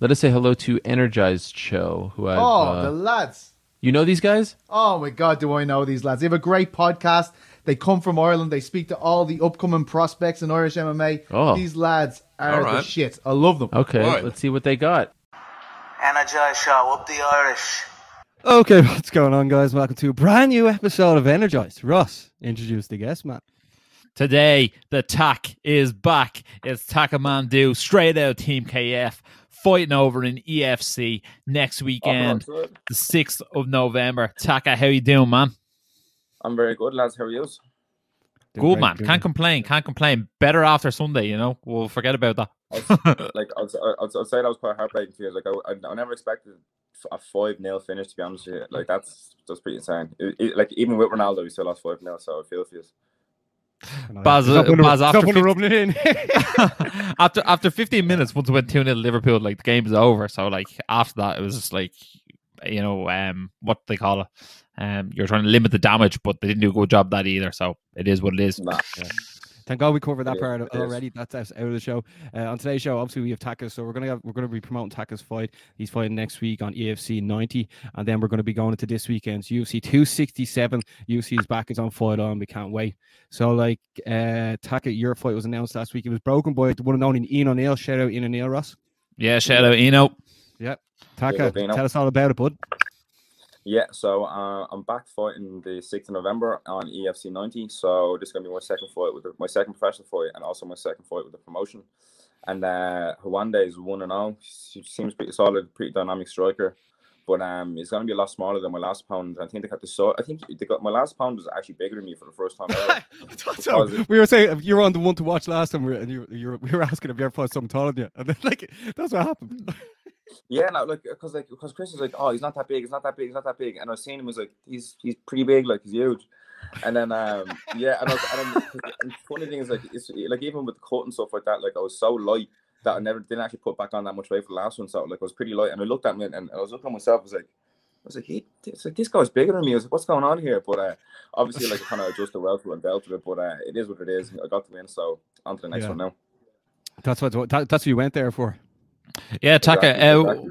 Let us say hello to Energized Show, who I've, Oh, uh, the lads. you know these guys? Oh my God, do I know these lads? They have a great podcast. They come from Ireland. They speak to all the upcoming prospects in Irish MMA. Oh. These lads are All the shit. I love them. Okay, Right. let's see what they got. Energize Show, up the Irish. Okay, what's going on, guys? Welcome to a brand new episode of Energized. Ross, introduce the guest, man. Today, the TAC is back. It's Takamandu, straight out Team KF, fighting over in EFC next weekend, the 6th of November. Taka, how you doing, man? I'm very good, lads. How are you? Doing Good, man. doing Can't complain. Can't complain. Better after Sunday, you know. We'll forget about that. like I'll, I'd, I'd say that was quite heartbreaking for you. Like I, I, I never expected a five 0 finish. To be honest with you, like that's that's pretty insane. It, it- like even with Ronaldo, we still lost five 0 So I feel for you. Great. Baz- Stop when- Baz, stop after 50 rubbing it in. after after 15 minutes, once we went 2 0 Liverpool, like the game is over. So, like, after that, it was just like, you know, um, what they call it. Um, you're trying to limit the damage, but they didn't do a good job that either. So, it is what it is. Nah, Thank God we covered that It is, part already. That's that's out of the show. Uh, on today's show, obviously we have Taka, so we're gonna have, we're gonna be promoting Taka's fight. He's fighting next week on EFC 90, and then we're gonna be going into this weekend's UFC 267. UFC's back is on fight on. We can't wait. So like uh, Taka, your fight was announced last week. It was broken by the one and only Ian O'Neill. Shout out Ian O'Neill, Ross. Yeah, shout out, Eno. Yeah, Taka, tell us all about it, bud. Yeah. So uh, I'm back fighting the sixth of November on EFC 90. So this is gonna be my second fight with the, my second professional fight, and also my second fight with the promotion. And uh, is one and all. She seems pretty solid, pretty dynamic striker. But um, it's gonna be a lot smaller than my last pound. I think they got the so. I think they got my last pound was actually bigger than me for the first time ever. So we were saying you were on the one to watch last time, and you, you were, we were asking if you ever fought something taller than you, and then like that's what happened. Yeah, no, like because like because Chris was like, oh, he's not that big, he's not that big, he's not that big, and I was seeing him was like, he's he's pretty big, like he's huge, and then um yeah, and, I was, and, then, and funny thing is like it's like even with the cut and stuff like that, like I was so light that I never didn't actually put back on that much weight for the last one, so like I was pretty light, and I looked at me and, and I was looking at myself, I was like. I was like, he, it's like this guy's bigger than me. I was like, what's going on here? But uh, obviously, like, I kind of adjusted well to it and with it. But uh, it is what it is. I got the win, so on to the next Yeah. one now. That's what that, that's what you went there for. Yeah, Taka. Uh.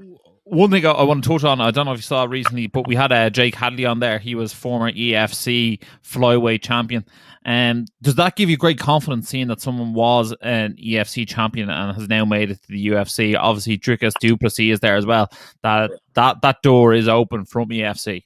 One thing I, want to touch on, I don't know if you saw recently, but we had uh, Jake Hadley on there. He was former EFC flyweight champion. Um, does that give you great confidence seeing that someone was an EFC champion and has now made it to the UFC? Obviously, Dricus du Plessis is there as well. That that that door is open from EFC.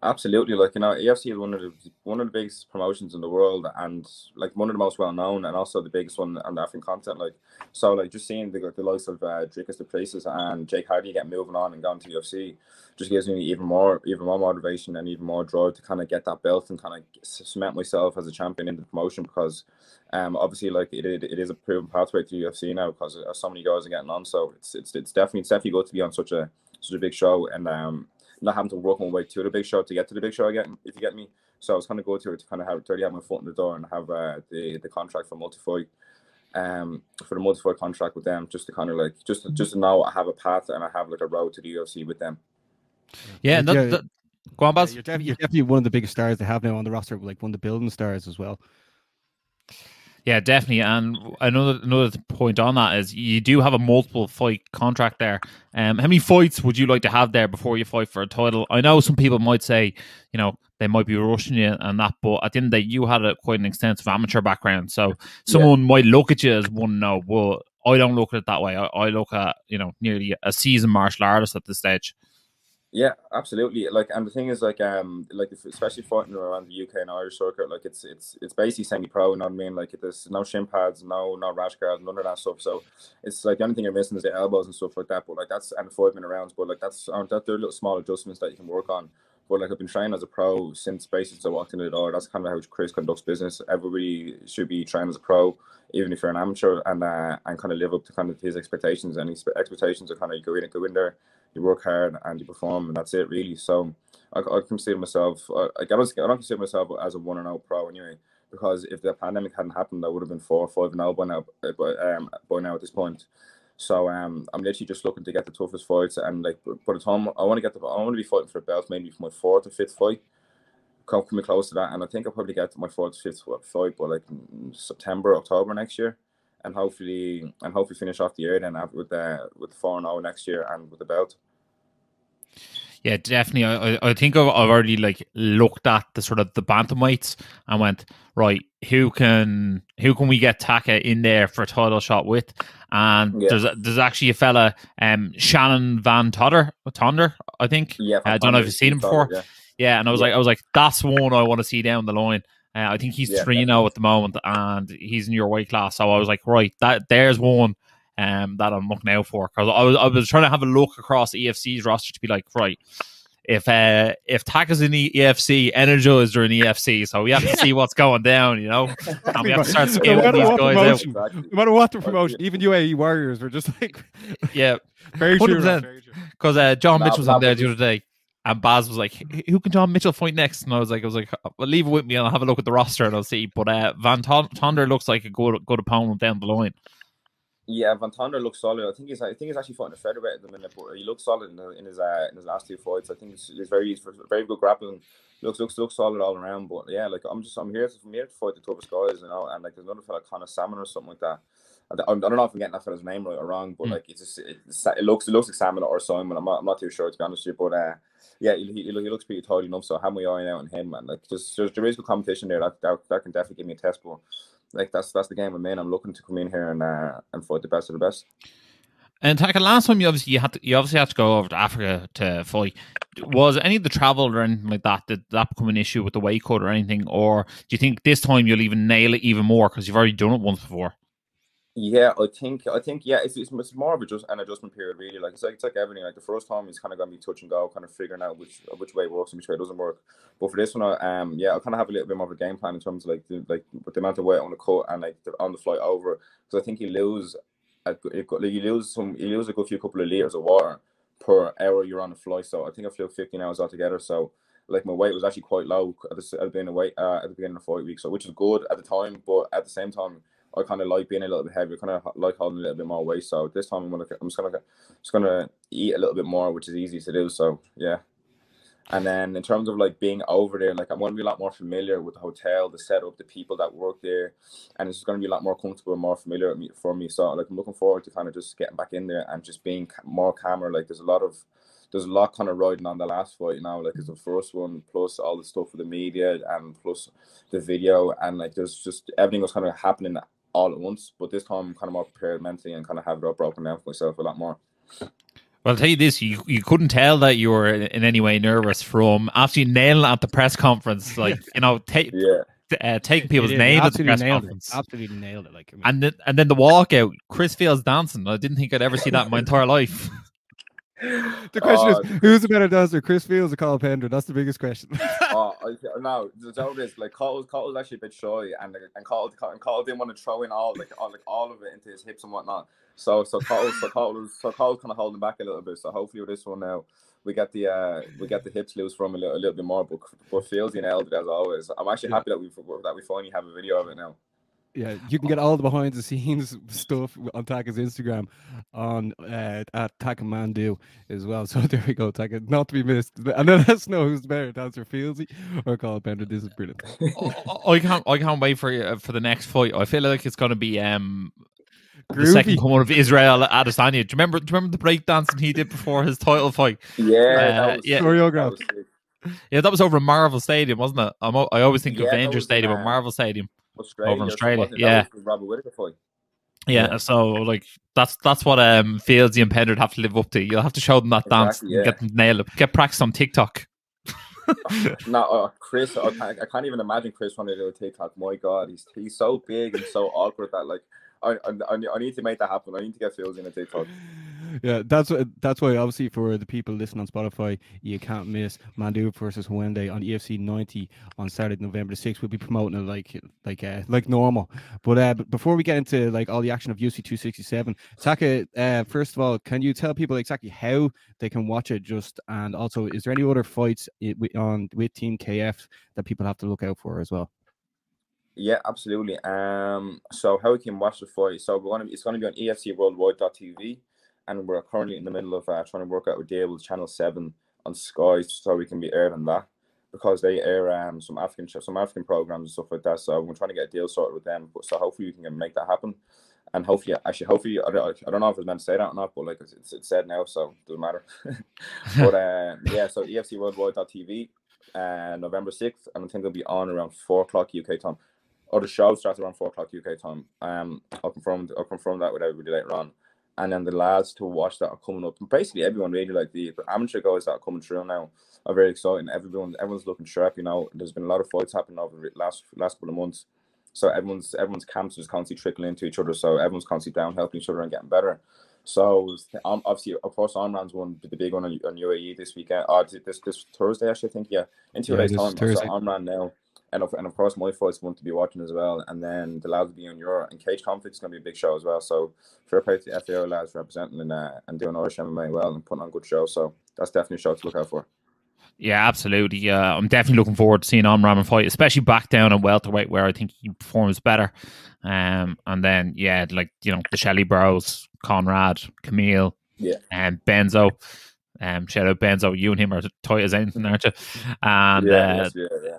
Absolutely, like you know, EFC is one of the one of the biggest promotions in the world, and like one of the most well known, and also the biggest one on the African continent. Like, so like just seeing the the likes of uh, Dricus Places and Jake Hadley get moving on and going to UFC just gives me even more even more motivation and even more drive to kind of get that belt and kind of cement myself as a champion in the promotion because um obviously like it, it, it is a proven pathway to UFC now because uh, so many guys are getting on so it's it's, it's definitely it's definitely good to be on such a such a big show and um not having to work my way to the big show to get to the big show again, if you get me. So I was kind of go to it to kind of have already have my foot in the door and have uh, the the contract for multi-fight, um, for the multi-fight contract with them, just to kind of like just to, just to know I have a path and I have like a road to the UFC with them. Yeah, and that, Yeah. that, go on, Baz. You're, def- you're definitely one of the biggest stars they have now on the roster, like one of the building stars as well. Yeah, definitely. And another another point on that is you do have a multiple fight contract there. Um, how many fights would you like to have there before you fight for a title? I know some people might say, you know, they might be rushing you and that, but at the end of the day, you had a, quite an extensive amateur background, so someone might look at you as one. No, well, I don't look at it that way. I, I look at you know nearly a seasoned martial artist at this stage. Yeah, absolutely. Like, and the thing is, like, um, like if, especially fighting around the UK and Irish circuit, like it's it's it's basically semi-pro. You know what I mean? Like, there's no shin pads, no no rash guards, none of that stuff. So it's like the only thing you're missing is the elbows and stuff like that. But like that's and the five minute rounds. But like that's aren't that they're little small adjustments that you can work on. But like I've been training as a pro since basically I walked in the door. That's kind of how Chris conducts business. Everybody should be trained as a pro, even if you're an amateur, and uh, and kind of live up to kind of his expectations. And his expectations are kind of you go in go in there, you work hard and you perform, and that's it really. So I, I consider myself, I, I don't consider myself as a one and out pro anyway. Because if the pandemic hadn't happened, I would have been four or five and out by now. By, um, by now at this point. So um, I'm literally just looking to get the toughest fights, and like by the time I want to get the, I want to be fighting for a belt maybe for my fourth or fifth fight, come coming close to that, and I think I'll probably get to my fourth, fifth fight by like September, October next year, and hopefully and hopefully finish off the year then have- with the with the four and zero next year and with the belt. Yeah, definitely. I, I- think I've, I've already like looked at the sort of the bantamweights and went right. Who can who can we get Taka in there for a title shot with? And Yeah. there's there's actually a fella, um, Shannon Van Todder, Tonder, I think. Yeah, I don't know if you've seen him before. Yeah. Yeah, and I was Yeah. like, I was like, that's one I want to see down the line. Uh, I think he's three now at the moment, and he's in your weight class. So I was like, right, that there's one um, that I'm looking out for because I was I was trying to have a look across EFC's roster to be like, right, if uh, if Taka's in the EFC, Energize are in the EFC, so we have to see what's going down, you know, and we have to start No scaling matter these what guys out. promotion, Exactly. no matter what the promotion, even UAE Warriors were just like Yeah, very true. 100%. Ross, very true. because uh, John Nah, Mitchell was nah, on there but the other day, and Baz was like, "Who can John Mitchell fight next?" And I was like, "I was like, well, leave it with me, and I'll have a look at the roster and I'll see." But uh, Van Tonder looks like a good good opponent down the line. Yeah, Van Tonder looks solid. I think he's I think he's actually fighting a featherweight at the minute, but he looks solid in, the, in his uh, in his last two fights. I think he's, he's very very good grappling. Looks looks looks solid all around. But yeah, like I'm just I'm here to, I'm here to fight the toughest guys, you know. And like there's another fella, Connor Salmon or something like that. I don't I don't know if I'm getting that fella's name right or wrong, but Hmm. like it's just it, it looks it looks like Salmon or Simon. I'm not, I'm not too sure to be honest with you, but uh, yeah, he, he, he looks pretty tidy enough. So I have my eye out on him, and like just there's, there is good competition there. That, that that can definitely give me a test, but like that's that's the game I'm in. I'm looking to come in here and uh, and fight the best of the best. And Taka, last time you obviously you had to, you obviously had to go over to Africa to fight. Was any of the travel or anything like that did that become an issue with the weight cut or anything, or do you think this time you'll even nail it even more because you've already done it once before? Yeah, I think I think yeah, it's, it's, it's more of a just an adjustment period really. Like it's like it's like everything. Like the first time it's kind of gonna be touch and go, kind of figuring out which which way works and which way doesn't work. But for this one, I, um, yeah, I kind of have a little bit more of a game plan in terms of like the, like with the amount of weight on the cut and like the, on the flight over because I think you lose a, good- you lose some you lose a good few couple of liters of water per hour you're on the flight. So I think I flew 15 hours altogether. So like my weight was actually quite low at the, at the beginning of weight uh, at the beginning of the fight week, so which is good at the time. But at the same time, I kind of like being a little bit heavier, kind of like holding a little bit more weight. So this time I'm gonna I'm just gonna just gonna eat a little bit more, which is easy to do. So yeah. And then in terms of like being over there, like I'm gonna be a lot more familiar with the hotel, the setup, the people that work there, and it's just gonna be a lot more comfortable and more familiar for me. So like I'm looking forward to kind of just getting back in there and just being more calmer. Like there's a lot of there's a lot kind of riding on the last fight you know, like it's the first one plus all the stuff with the media and plus the video and like there's just everything was kind of happening all at once. But this time I'm kind of more prepared mentally and kind of have it all broken down for myself a lot more. Well, I'll tell you this: you you couldn't tell that you were in any way nervous from after you nailing it at the press conference, like you know, take Yeah. uh, taking people's It is. names at the press conference. It. Absolutely nailed it. Like I mean, And then, and then the walkout, Chris Fields dancing. I didn't think I'd ever see that in my entire life. the question Uh, is, who's the better dancer, Chris Fields or Carl Pender? That's the biggest question. oh, I, no, the joke is like Carl, Carl was actually a bit shy, and and Carl, and Carl didn't want to throw in all like all, like all of it into his hips and whatnot. So so Carl, so Carl was so Carl kind of holding back a little bit. So hopefully with this one now, we get the uh we get the hips loose from a little, a little bit more. But but Fields nailed it as always. I'm actually happy that we that we finally have a video of it now. Yeah, you can get all the behind the scenes stuff on Taka's Instagram on uh, at Taka Mandu as well. So there we go, Taka, not to be missed. And then let us know who's the better dancer, Fieldsy or Carl Pender. This is brilliant. I I can't I can't wait for uh, for the next fight. I feel like it's going to be um the second Groovy. coming of Israel Adesanya. Do you remember? Do you remember the breakdancing he did before his title fight? Yeah, Uh, that was, yeah. that Choreographed. Yeah, that was over in Marvel Stadium, wasn't it? I'm, I always think Yeah, of that Rangers Stadium, but uh, Marvel Stadium. Australia, Over Australia, yeah. That was the Robert Whittaker fight. Yeah, so like that's that's what um Fieldsy and Pender have to live up to. You'll have to show them that dance Exactly, and yeah. get them to nail it. Get practice on TikTok. No, uh, Chris, I can't, I can't even imagine Chris wanting to do a TikTok. My God, he's he's so big and so awkward that like I, I, I- I need to make that happen. I need to get Fields in a TikTok. Yeah, that's. That's why obviously for the people listening on Spotify, you can't miss Mandu versus Wende on EFC 90 on Saturday, November the sixth. We'll be promoting it like like uh, like normal. But uh, before we get into like all the action of UFC 267, Taka, uh, first of all, can you tell people exactly how they can watch it? Just and also, is there any other fights on with Team KF that people have to look out for as well? Yeah, absolutely. Um, so how we can watch the fight? So we're gonna it's gonna be on EFCWorldwide.tv, and we're currently in the middle of uh, trying to work out a deal with Channel Seven on Sky, so we can be aired on that because they air um some African some African programs and stuff like that. So we're trying to get a deal sorted with them. But so hopefully we can make that happen. and hopefully, actually, hopefully, I don't, I don't know if it's meant to say that or not, but like it's, it's, it's said now, so it doesn't matter. but uh, yeah, so EFC Worldwide.tv, uh, November 6th, and I think it'll be on around 4 o'clock UK time. Or the show starts around 4 o'clock UK time. Um, I'll confirm, I'll confirm that with everybody later on. And then the lads to watch that are coming up. And basically, everyone really like the, the amateur guys that are coming through now are very exciting. Everyone, everyone's looking sharp. You know, there's been a lot of fights happening over the last last couple of months. So everyone's everyone's camps is constantly trickling into each other. So everyone's constantly down helping each other and getting better. So um, obviously, of course, Omran's one the big one on, on UAE this weekend. Uh, this this Thursday, actually, I think. Yeah, in two Yeah, days time. Thursday. So Omran now, and of, and of course, my fight's one to be watching as well. And then the lads will be on Euro and Cage Conflict's going to be a big show as well. So fair play to the FAO lads representing and uh, and doing Irish MMA well and putting on good shows. So that's definitely a show to look out for. Yeah, absolutely. Yeah, I'm definitely looking forward to seeing Omran fight, especially back down at welterweight where I think he performs better. Um, and then yeah, like you know the Shelley Bros, Conrad, Camille, Yeah. and Benzo. Um, shout out Benzo. You and him are tight as anything, aren't you? And yeah, uh, yes, yeah, yeah.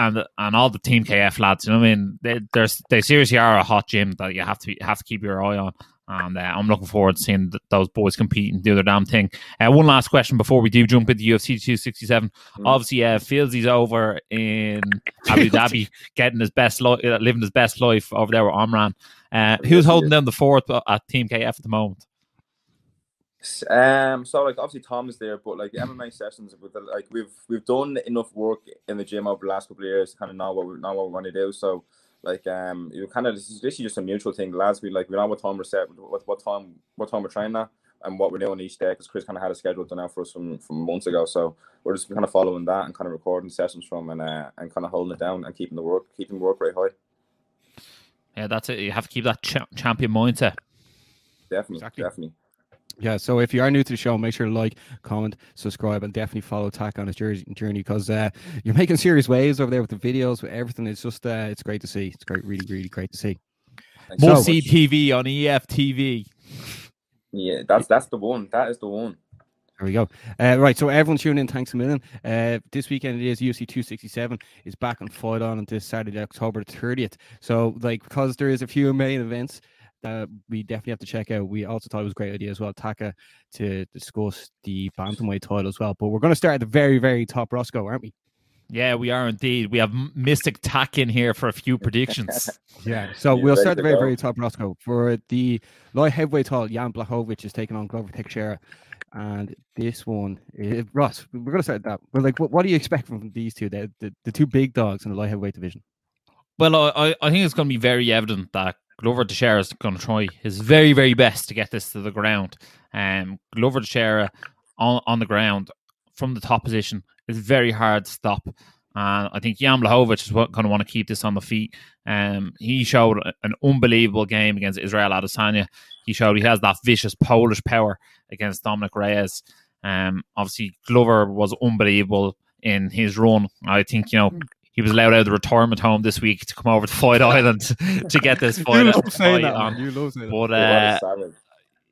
And and all the Team KF lads. You know what I mean? They there's they seriously are a hot gym that you have to have to keep your eye on. And uh, I'm looking forward to seeing th- those boys compete and do their damn thing. Uh, one last question before we do jump into UFC 267. Mm. Obviously, uh, Fields is over in Abu Dhabi, getting his best life, uh, living his best life over there with Omran. Uh, who's holding down the fourth at Team KF at the moment? Um, so like obviously Tom is there, but like the MMA sessions with the, like we've we've done enough work in the gym over the last couple of years kind of know what we know what we want to do. So like um, you kind of this is this is just a mutual thing. Lads, we like we know what time we're set, what what time what time we're training at, and what we're doing each day. Because Chris kind of had a schedule done out for us from from months ago. So we're just kind of following that and kind of recording sessions from and uh, and kind of holding it down and keeping the work keeping the work rate high. Yeah, that's it. You have to keep that cha- champion mindset. Definitely, Exactly. definitely. Yeah, so if you are new to the show, make sure to like, comment, subscribe, and definitely follow Tack on his journey journey because uh, you're making serious waves over there with the videos, with everything. It's just uh, it's great to see. It's great, really, really great to see. Thanks More so. CTV on EFTV. Yeah, that's that's the one. That is the one. There we go. Uh, right, so everyone tune in. Thanks a million. Uh, this weekend it is UFC 267 is back on Fight On on this Saturday, October 30th. So, like, because there is a few main events that we definitely have to check out. We also thought it was a great idea as well, Taka, to discuss the bantamweight title as well. But we're going to start at the very, very top, Roscoe, aren't we? Yeah, we are indeed. We have Mystic Tack in here for a few predictions. Yeah. So You we'll start at the very, go? very top, Roscoe. For the light heavyweight title, Jan Blachowicz is taking on Glover Teixeira. And this one, eh, Ross, we're going to start at that. But like, what, what do you expect from these two? The, the, the two big dogs in the light heavyweight division. Well, I, I- I think it's going to be very evident that Glover Teixeira is going to try his very, very best to get this to the ground. Um, Glover Teixeira on, on the ground from the top position is very hard to stop. And I think Jan Blachowicz is going to want to keep this on the feet. Um, he showed an unbelievable game against Israel Adesanya. He showed he has that vicious Polish power against Dominic Reyes. Um, obviously, Glover was unbelievable in his run. I think, you know, he was allowed out of the retirement home this week to come over to Fight Island to get this fight, fight on. You love saying that. But What uh,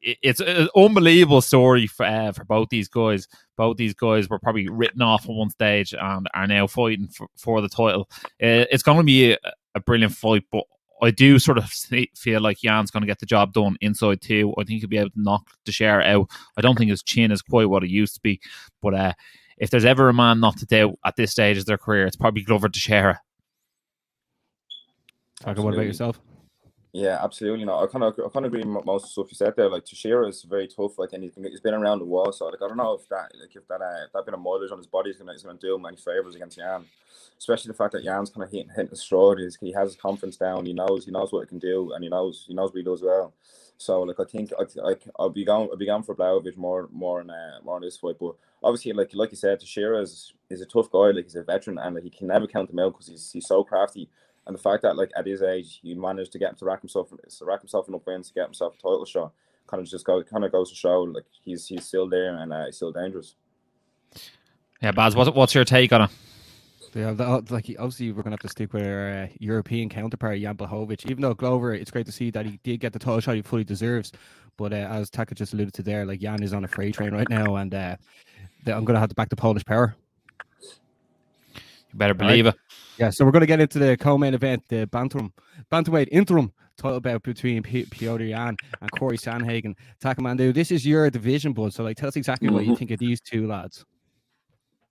it- it's an unbelievable story for uh, for both these guys. Both these guys were probably written off at one stage and are now fighting for, for the title. Uh, it's going to be a, a brilliant fight, but I do sort of feel like Jan's going to get the job done inside too. I think he'll be able to knock the share out. I don't think his chin is quite what it used to be, but uh, if there's ever a man not to doubt at this stage of their career, it's probably Glover Teixeira. Taka, what about yourself? Yeah, absolutely. No, I kind of, I kind of agree with most of the stuff you said there. Like Teixeira is very tough. Like, and he's been, he's been around the wall. So, like, I don't know if that, like, if that, uh, that bit of mileage on his body is gonna, is gonna do him any favors against Jan. Especially the fact that Jan's kind of hitting, hitting the straw. He's, he has his confidence down. He knows, he knows what he can do, and he knows, he knows what he does well. So, like, I think, I, like, I'll be going, I'll be going for Blachowicz more, more in, uh, more in this fight. But obviously, like, like you said, Teixeira is, is a tough guy. Like, he's a veteran, and like, he can never count him out because he's, he's so crafty. And the fact that like at his age, he managed to get him to rack himself, to rack himself enough wins to get himself a title shot, kind of just go, kind of goes to show like he's he's still there and uh, he's still dangerous. Yeah, Baz, what's, what's your take on it? Yeah, that, like obviously we're gonna have to stick with our uh, European counterpart Jan Blachowicz. Even though Glover, it's great to see that he did get the title shot he fully deserves. But uh, as Taka just alluded to there, like Jan is on a freight train right now, and uh, the- I'm gonna have to back the Polish power. You better believe it. Yeah, so we're gonna get into the co-main event, the bantam bantamweight interim title bout between P- Petr Yan and Corey Sandhagen. Takamandu, this is your division, bud. So, like, tell us exactly what you Mhm. think of these two lads.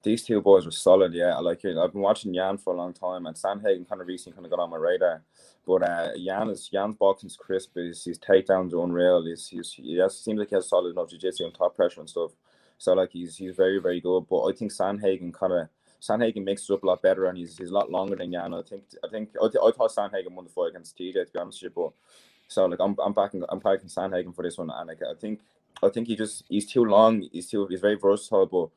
These two boys were solid, yeah. I like it. I've been watching Yan for a long time, and Sandhagen kind of recently kind of got on my radar. But uh, Yan is Yan's boxing's crisp. His, his takedowns are unreal. He's, he's he has, seems like he has solid enough jiu-jitsu and top pressure and stuff. So like he's he's very very good. But I think Sandhagen kind of Sandhagen mixes up a lot better, and he's he's a lot longer than Yan. I think I think I, th- I thought Sandhagen won the fight against TJ to be honest with you, but so like I'm I'm backing I'm backing Sandhagen for this one, and like I think I think he just he's too long. He's too he's very versatile, but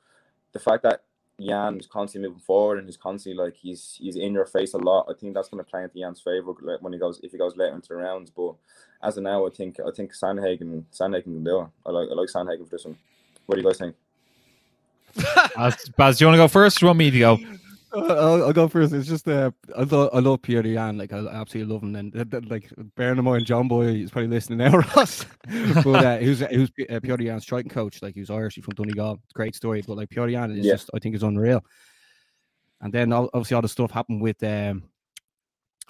the fact that Yan mm-hmm. is constantly moving forward and he's constantly like he's he's in your face a lot. I think that's going to play into Yan's favor like, when he goes if he goes later into the rounds. But as of now, I think I think Sandhagen Sandhagen can do it. I like I like Sandhagen for this one. What do you guys think? Baz, Baz, do you want to go first? Or do you want me to go? I'll, I'll go first. It's just uh, I love I love Petr Yan. Like I absolutely love him. And like bearing in mind, John Boy is probably listening now, Ross. but uh, he was he was uh, Petr Yan's striking coach. Like he was Irish, he's from Donegal. Great story. But like Petr Yan is Yeah. just I think is unreal. And then obviously all the stuff happened with um,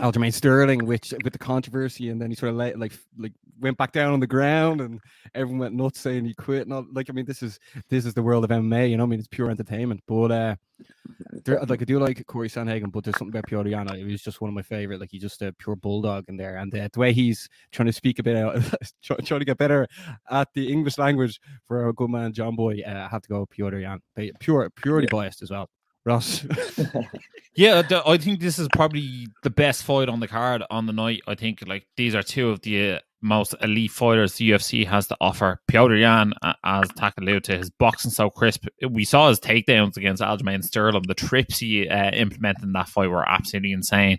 Aljamain Sterling, which with the controversy, and then he sort of let, like like went back down on the ground, and everyone went nuts saying he quit. And all, like I mean, this is this is the world of MMA. You know, I mean, it's pure entertainment. But uh, there, like I do like Corey Sandhagen, but there's something about Petr Yan. He was just one of my favorite. Like he's just a pure bulldog in there, and uh, the way he's trying to speak a bit out, try- trying to get better at the English language for a good man, John Boy. Uh, I have to go. But Pure, purely biased as well. Ross, Yeah, the, I think this is probably the best fight on the card on the night. I think like these are two of the uh, most elite fighters the UFC has to offer. Petr Yan, uh, as Tak alluded to, his boxing so crisp. We saw his takedowns against Aljamain Sterling. The trips he uh, implemented in that fight were absolutely insane.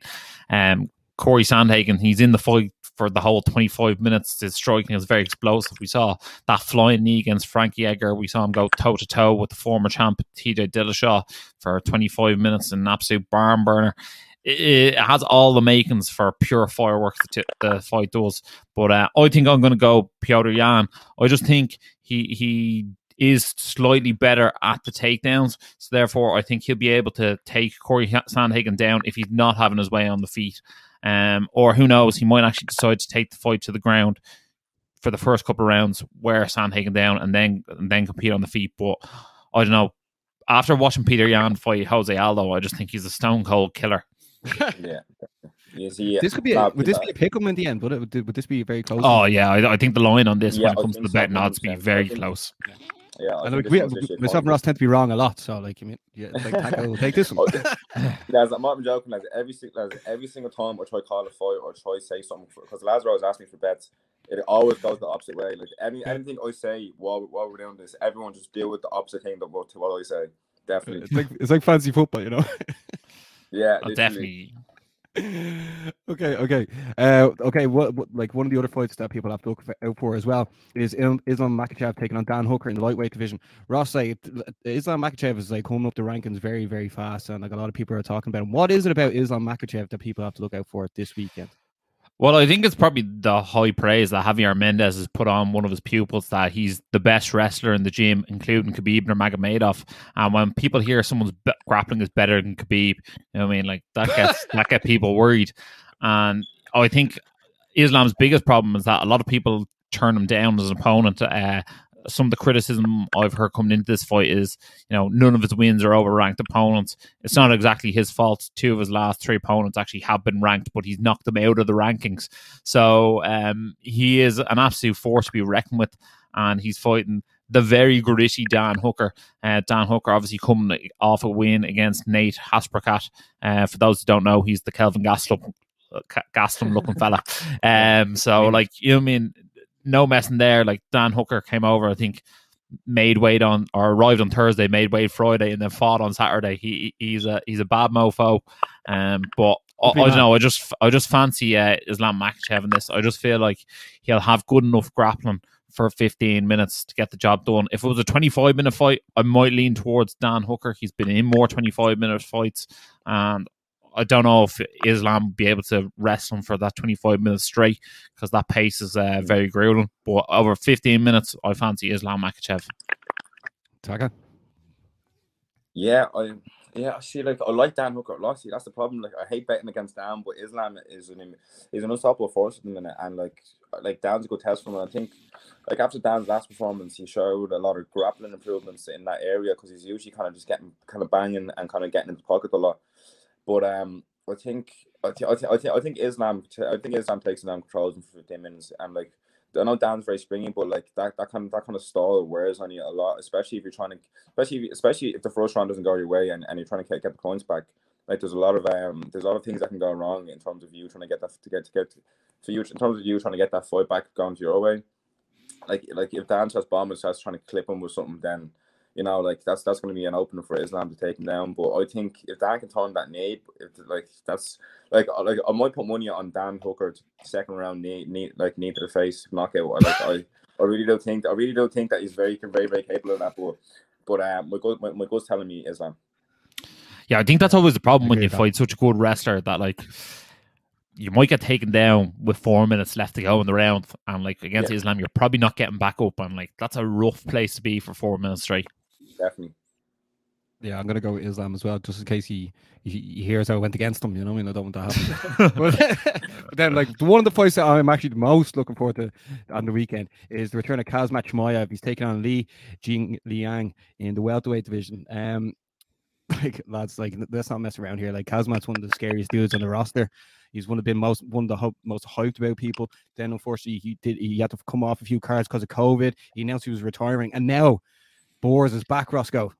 Um, Corey Sandhagen, he's in the fight for the whole 25 minutes. His striking is very explosive. We saw that flying knee against Frankie Edgar. We saw him go toe to toe with the former champ TJ Dillashaw for 25 minutes, an absolute barn burner. It, it has all the makings for pure fireworks. The, the fight does, but uh, I think I'm going to go Petr Yan. I just think he he is slightly better at the takedowns, so therefore I think he'll be able to take Corey Sandhagen down if he's not having his way on the feet. Um, or who knows, he might actually decide to take the fight to the ground for the first couple of rounds, wear Sandhagen down, and then and then compete on the feet. But I don't know. After watching Peter Yan fight Jose Aldo, I just think he's a stone cold killer. Yeah. Is this could be a, nah, would this nah, be a pick 'em in the end? Would it would, would this be very close? Oh yeah, I, I think the line on this Yeah, when it comes to the so, betting odds be very I think- close. Yeah, I and think like we, this one's literally myself and. Ross tend to be wrong a lot, so like I mean, yeah, like Taco will take this one. Oh, lads, I'm not even joking. Like every si- lads, every single time I try to call a fight or try to say something, because lads are always asking me for bets, it always goes the opposite way. Like any anything I say while while we're doing this, everyone just deal with the opposite thing that what to what I say. Definitely, It's like it's like fancy football, you know. yeah, oh, literally. definitely. okay, okay, uh, okay. What, what like one of the other fights that people have to look for, out for as well is Islam Makhachev taking on Dan Hooker in the lightweight division. Ross, like Islam Makhachev is like coming up the rankings very, very fast, and like a lot of people are talking about him. What is it about Islam Makhachev that people have to look out for this weekend? Well, I think it's probably the high praise that Javier Mendez has put on one of his pupils that he's the best wrestler in the gym, including Khabib Nurmagomedov. And when people hear someone's be- grappling is better than Khabib, you know what I mean? Like that gets that get people worried. And I think Islam's biggest problem is that a lot of people turn him down as an opponent. Uh, some of the criticism I've heard coming into this fight is, you know, none of his wins are over ranked opponents. It's not exactly his fault. Two of his last three opponents actually have been ranked, but he's knocked them out of the rankings. So um, he is an absolute force to be reckoned with, and he's fighting the very gritty Dan Hooker. Uh, Dan Hooker obviously coming off a win against Nasrat Haqparast. Uh, for those who don't know, he's the Kelvin Gastelum, Gastelum looking fella. Um, so like you know I mean, no messing there. Like Dan Hooker came over, I think made weight on or arrived on Thursday, made weight Friday, and then fought on Saturday. He he's a he's a bad mofo. Um, but I, I don't know. I just I just fancy uh, Islam Makhachev in this. I just feel like he'll have good enough grappling for 15 minutes to get the job done. If it was a 25 minute fight, I might lean towards Dan Hooker. He's been in more 25 minute fights, and I don't know if Islam will be able to wrestle him for that 25 minutes straight because that pace is uh, very grueling. But over 15 minutes, I fancy Islam Makhachev. Taka. Yeah, I yeah, I see. Like I like Dan Hooker a lot. See, that's the problem. Like I hate betting against Dan, but Islam is an is an unstoppable force at the minute, and like like Dan's a good test for him. I think like after Dan's last performance, he showed a lot of grappling improvements in that area because he's usually kind of just getting kind of banging and kind of getting into the pocket a lot. But um, I think I think I think I think, Islam I think Islam takes down controls in fifteen minutes and like I know Dan's very springy, but like that, that kind of that kind of stall wears on you a lot, especially if you're trying to, especially if, especially if the first round doesn't go your way and, and you're trying to get, get the points back. Like there's a lot of um there's a lot of things that can go wrong in terms of you trying to get that to get to get for you in terms of you trying to get that fight back going to your way. Like like if Dan starts bombing starts trying to clip him with something, then you know, like that's that's going to be an opener for Islam to take him down. But I think if Dan can turn that knee, if like that's like like I might put money on Dan Hooker second round knee, knee like knee to the face knockout. Like I, I really don't think I really don't think that he's very very very capable of that. But but uh, my gut my, my gut's telling me Islam. Yeah, I think that's always the problem when you fight such a good wrestler that like you might get taken down with four minutes left to go in the round, and like against yeah. Islam, you're probably not getting back up, and like that's a rough place to be for four minutes straight definitely. Yeah, I'm gonna go with Islam as well, just in case he he, he hears how I went against him. You know, I mean, I don't want that happen. but, but, then, like one of the fights that I'm actually the most looking forward to on the weekend is the return of Khamzat Chimaev. He's taking on Li Jingliang in the welterweight division. Um, like lads, like let's not mess around here. Like Khamzat's one of the scariest dudes on the roster. He's one of the most one of the ho- most hyped about people. Then unfortunately he did he had to come off a few cards because of COVID. He announced he was retiring, and now Borz is back, Roscoe.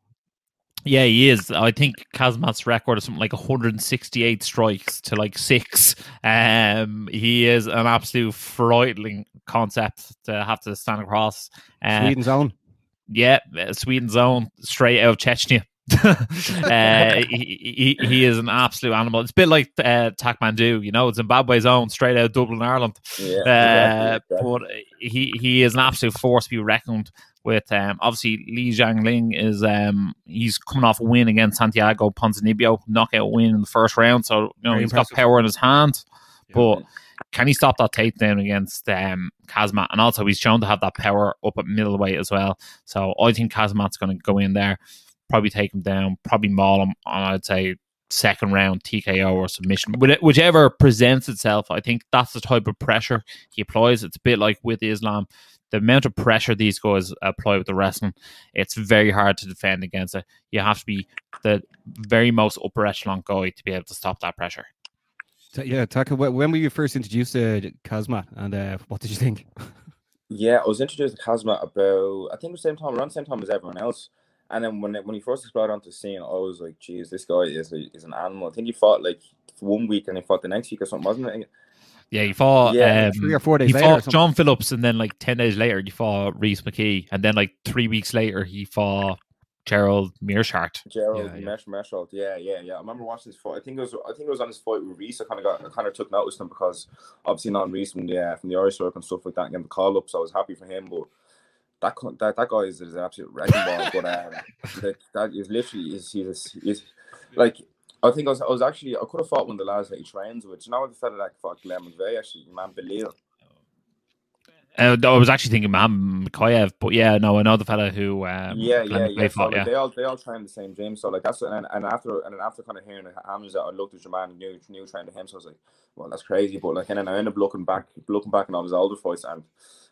Yeah, he is. I think Khamzat's record is something like 168 strikes to like six. Um, he is an absolute frightening concept to have to stand across. Uh, Sweden's own. Yeah, Sweden's own, straight out of Chechnya. uh, he, he, he is an absolute animal. It's a bit like uh, Takmandu, you know, Zimbabwe's own, straight out of Dublin, Ireland. Yeah, uh, exactly, exactly. But he, he is an absolute force to be reckoned with. Um, obviously, Li Jingliang is um, he's coming off a win against Santiago Ponzinibbio, knockout win in the first round. So you know Very he's impressive. got power in his hand, yeah, but. Man. Can he stop that takedown against um, Khamzat? And also, he's shown to have that power up at middleweight as well. So I think Khamzat's going to go in there probably take him down, probably maul him on, I'd say, second round TKO or submission. Whichever presents itself, I think that's the type of pressure he applies. It's a bit like with Islam. The amount of pressure these guys apply with the wrestling, it's very hard to defend against it. You have to be the very most upper echelon guy to be able to stop that pressure. Yeah, Taka, when were you first introduced to Khamzat and uh, what did you think? Yeah, I was introduced to Khamzat about, I think the same time, around the same time as everyone else. And then when when he first exploded onto the scene, I was like, "Geez, this guy is a, is an animal." I think he fought like one week and he fought the next week or something, wasn't it? Yeah, he fought yeah, um, three or four days. He fought John Phillips, and then like ten days later, he fought Rhys McKee, and then like three weeks later, he fought Gerald Meerschaert. Gerald yeah, yeah. Mesh yeah, yeah, yeah. I remember watching this fight. I think it was I think it was on his fight with Rhys. I kind of got I kind of took notice of him because obviously not Rhys from the uh, from the Irish circuit and stuff like that, and getting the call up. So I was happy for him, but that that, that guy is, is an absolute wrecking ball. but um, that, that is literally is he's, he's like I think I was I was actually I could have fought one of the lads that he trains with. You know the fella that fought Glenn McVeigh actually, man Belil. Uh, I was actually thinking Man Mikhaev, but yeah, no, I know the fella who. Um, yeah, yeah, yeah. So, like, yeah. They all they all train the same gym, so like that's and, and after and then after kind of hearing Hamza, I looked at your man new new trained to him, so I was like, well, that's crazy. But like, and then I ended up looking back, looking back on all his older fights, and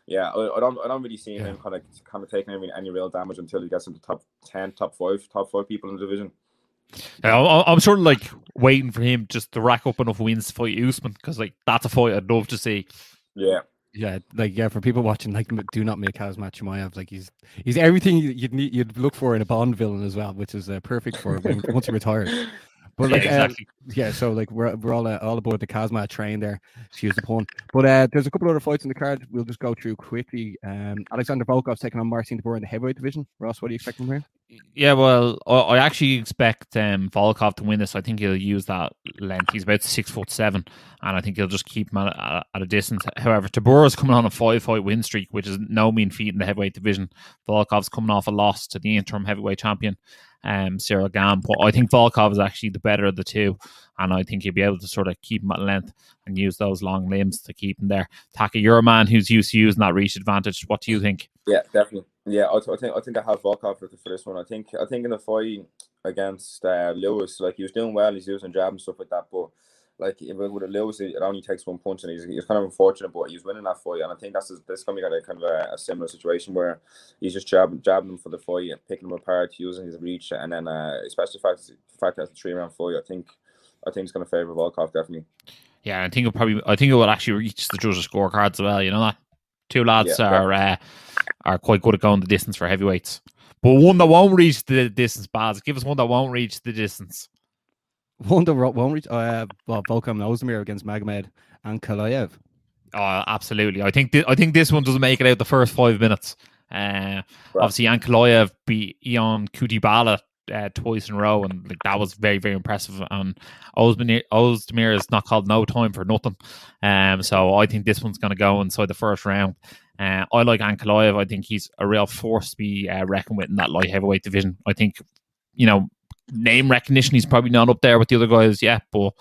yeah, I, I, don't I don't really see yeah. him kind of kind of taking any, any real damage until he gets into top ten, top five, top five people in the division. Yeah, I'm sort of like waiting for him just to rack up enough wins to fight Usman because like that's a fight I'd love to see. Yeah. Yeah, like yeah, for people watching, like do not make Khamzat Chimaev. Like he's he's everything you'd need you'd look for in a Bond villain as well, which is uh, perfect for when, once he retires. But like, yeah, exactly. uh, yeah, so like we're we're all uh, all aboard the Khamzat train there. Excuse the pun. But uh, there's a couple other fights in the card. We'll just go through quickly. Um, Alexander Volkov's taking on Marcin Tybura in the heavyweight division. Ross, what do you expect from here? Yeah, well, I actually expect um, Volkov to win this. I think he'll use that length. He's about six foot seven, and I think he'll just keep him at, a, at a distance. However, is coming on a five fight win streak, which is no mean feat in the heavyweight division. Volkov's coming off a loss to the interim heavyweight champion um, Gane. But I think Volkov is actually the better of the two, and I think he'll be able to sort of keep him at length and use those long limbs to keep him there. Taka, you're a man who's used to using that reach advantage. What do you think? Yeah, definitely. Yeah, I, I think I think I have Volkov for, for this one. I think I think in the fight, against uh, Lewis. Like he was doing well, he's using jab and stuff like that. But like if with Lewis, it only takes one punch, and he's, he's kind of unfortunate, but he's winning that fight. And I think that's this gonna be a kind of a, a, similar situation where he's just jabbing, jabbing them for the fight and picking them apart, using his reach, and then uh, especially the fact, the fact that it's a three round fight, I think I think it's going to favour Volkov definitely. Yeah, I think it probably I think it will actually reach the judges' scorecards as well. You know that two lads yeah, are uh, are quite good at going the distance for heavyweights, but one that won't reach the distance. Baz, give us one that won't reach the distance. One that won't reach. Uh, well, Volkan Ozdemir against Magomed Ankalaev. Oh, absolutely. I think th- I think this one doesn't make it out the first five minutes. Uh, right. Obviously, Ankalaev beat Ion Cutelaba uh, twice in a row, and like that was very very impressive. And Ozdemir, Ozdemir is not called no time for nothing. Um, so I think this one's going to go inside the first round. Uh, I like Ankalaev. I think he's a real force to be uh, reckoned with in that light heavyweight division. I think you know name recognition, he's probably not up there with the other guys yet, but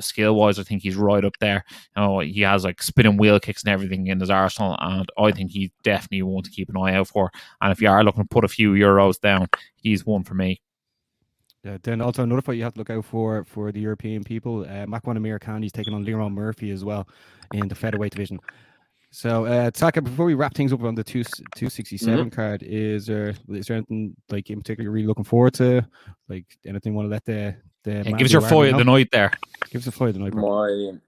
skill wise, I think he's right up there. You know, he has like spinning wheel kicks and everything in his arsenal, and I think he definitely want to keep an eye out for. And if you are looking to put a few euros down, he's one for me. Yeah, then also another fight you have to look out for for the European people. Uh, Makwan is taking on Lerone Murphy as well in the featherweight division. So, uh, Taka, before we wrap things up on the two two sixty seven mm-hmm. card, is there is there anything like in particular you're really looking forward to? Like anything want to let the the yeah, give us your fight of the night there. Give us a fight of the night. Bro.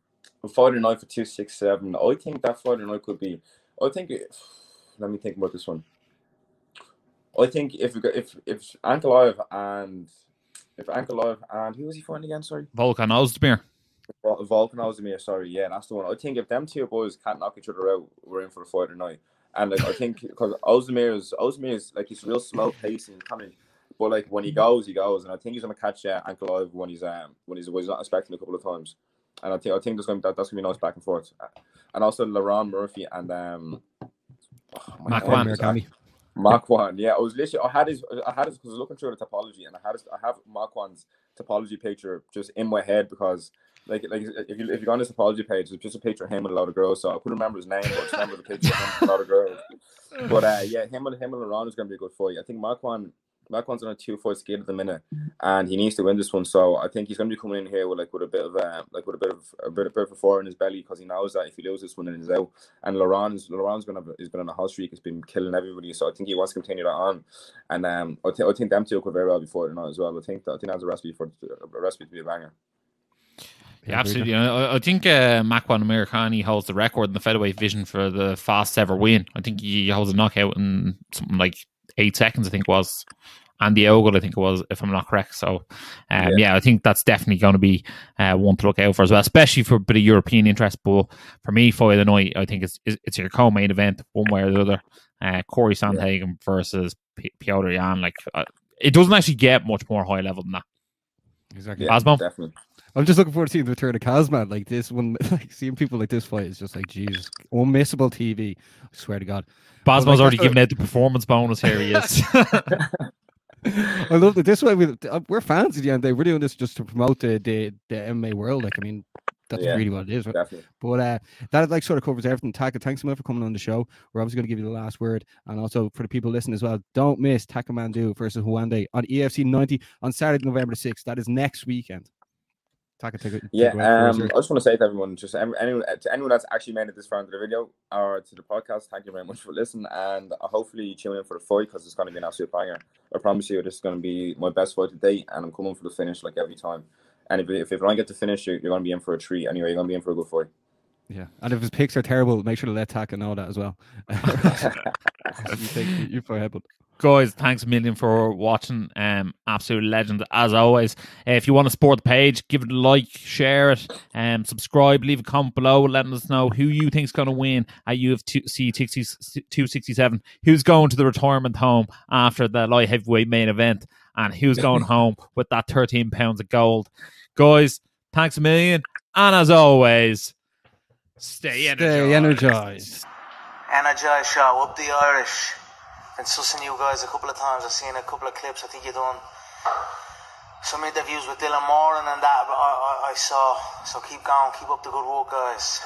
My fight of the night for two six seven. I think that fight of the night could be. I think. Let me think about this one. I think if if if Ankalaev and if Ankalaev and who was he fighting again? Sorry, Volkan Ozdemir. Volkan Ozdemir, sorry, yeah, that's the one. I think if them two boys can't knock each other out, we're in for a fight tonight. And like I think because Ozdemir is Ozdemir is like he's real slow pacing coming, but like when he goes, he goes, and I think he's gonna catch uh, Ankalaev when he's um when he's, when he's not expecting a couple of times. And I think I think there's gonna that, that's gonna be nice back and forth. And also Lerone Murphy and um oh Makwan. Makwan, yeah, I was literally I had his I had his because I was looking through the Tapology and I had his, I have Makwan's Tapology picture just in my head because like like if you if you go on his Tapology page, it's just a picture of him with a lot of girls. So I couldn't remember his name, but I just remember the picture of him with a lot of girls. But uh, yeah, him and him and Lerone is going to be a good fight. I think Makwan Makwan's on a two fight skate at the minute, and he needs to win this one. So I think he's going to be coming in here with like with a bit of uh, like with a bit of a bit, a bit of a fire in his belly because he knows that if he loses this one, then he's out. And Lerone's Lerone's been he's been on a hot streak. He's been killing everybody. So I think he wants to continue that on. And um, I, th- I think them two could very well be fighting on as well. I think that, I think that's a recipe for a recipe to be a banger. Yeah, absolutely. I, I think uh, Makwan Amirkhani holds the record in the featherweight division for the fastest ever win. I think he holds a knockout in something like eight seconds. I think was Andy Ogle, I think it was, if I'm not correct. So, um, yeah. yeah. I think that's definitely going to be uh, one to look out for as well, especially for a bit of European interest. But for me, for the night, I think it's it's your co-main event, one way or the other. Uh, Corey Sandhagen yeah. versus P- Petr Yan. Like, uh, it doesn't actually get much more high level than that. Exactly. Yeah, definitely. I'm just looking forward to seeing the return of Kazman. Like this one, like seeing people like this fight is just like Jesus, unmissable TV. I swear to God. Basma's like, already given out the performance bonus. Here he is. I love that this way. We, uh, we're fans of the end. We're doing this just to promote the the, the MMA world. Like, I mean, that's yeah, really what it is. Definitely. But uh, that like sort of covers everything. Taka, thanks so much for coming on the show. We're obviously going to give you the last word, and also for the people listening as well, don't miss Takamandu versus Huande on EFC 90 on Saturday, November 6th. That is next weekend. Taka, take it. Yeah, um, I just want to say to everyone, just anyone, to anyone that's actually made it this far into the video or to the podcast, thank you very much for listening, and uh, hopefully tune in for the fight because it's going to be an absolute banger. I promise you, this is going to be my best fight to date, and I'm coming for the finish like every time. And if if, if I don't get to finish, you're, you're going to be in for a treat. Anyway, you're going to be in for a good fight. Yeah, and if his picks are terrible, make sure to let Taka know that as well. you take you for headbutt guys thanks a million for watching. Um absolute legend as always. Uh, if you want to support the page give it a like share it and um, subscribe leave a comment below letting us know who you think's going to win at UFC 267 who's going to the retirement home after the light heavyweight main event and who's going home with that 13 pounds of gold. Guys thanks a million and as always stay energized stay energized. energized. Show up the irish been sussing you guys a couple of times. I've seen a couple of clips. I think you've done some interviews with Dylan Moran and that I, I, I saw. So keep going, keep up the good work, guys.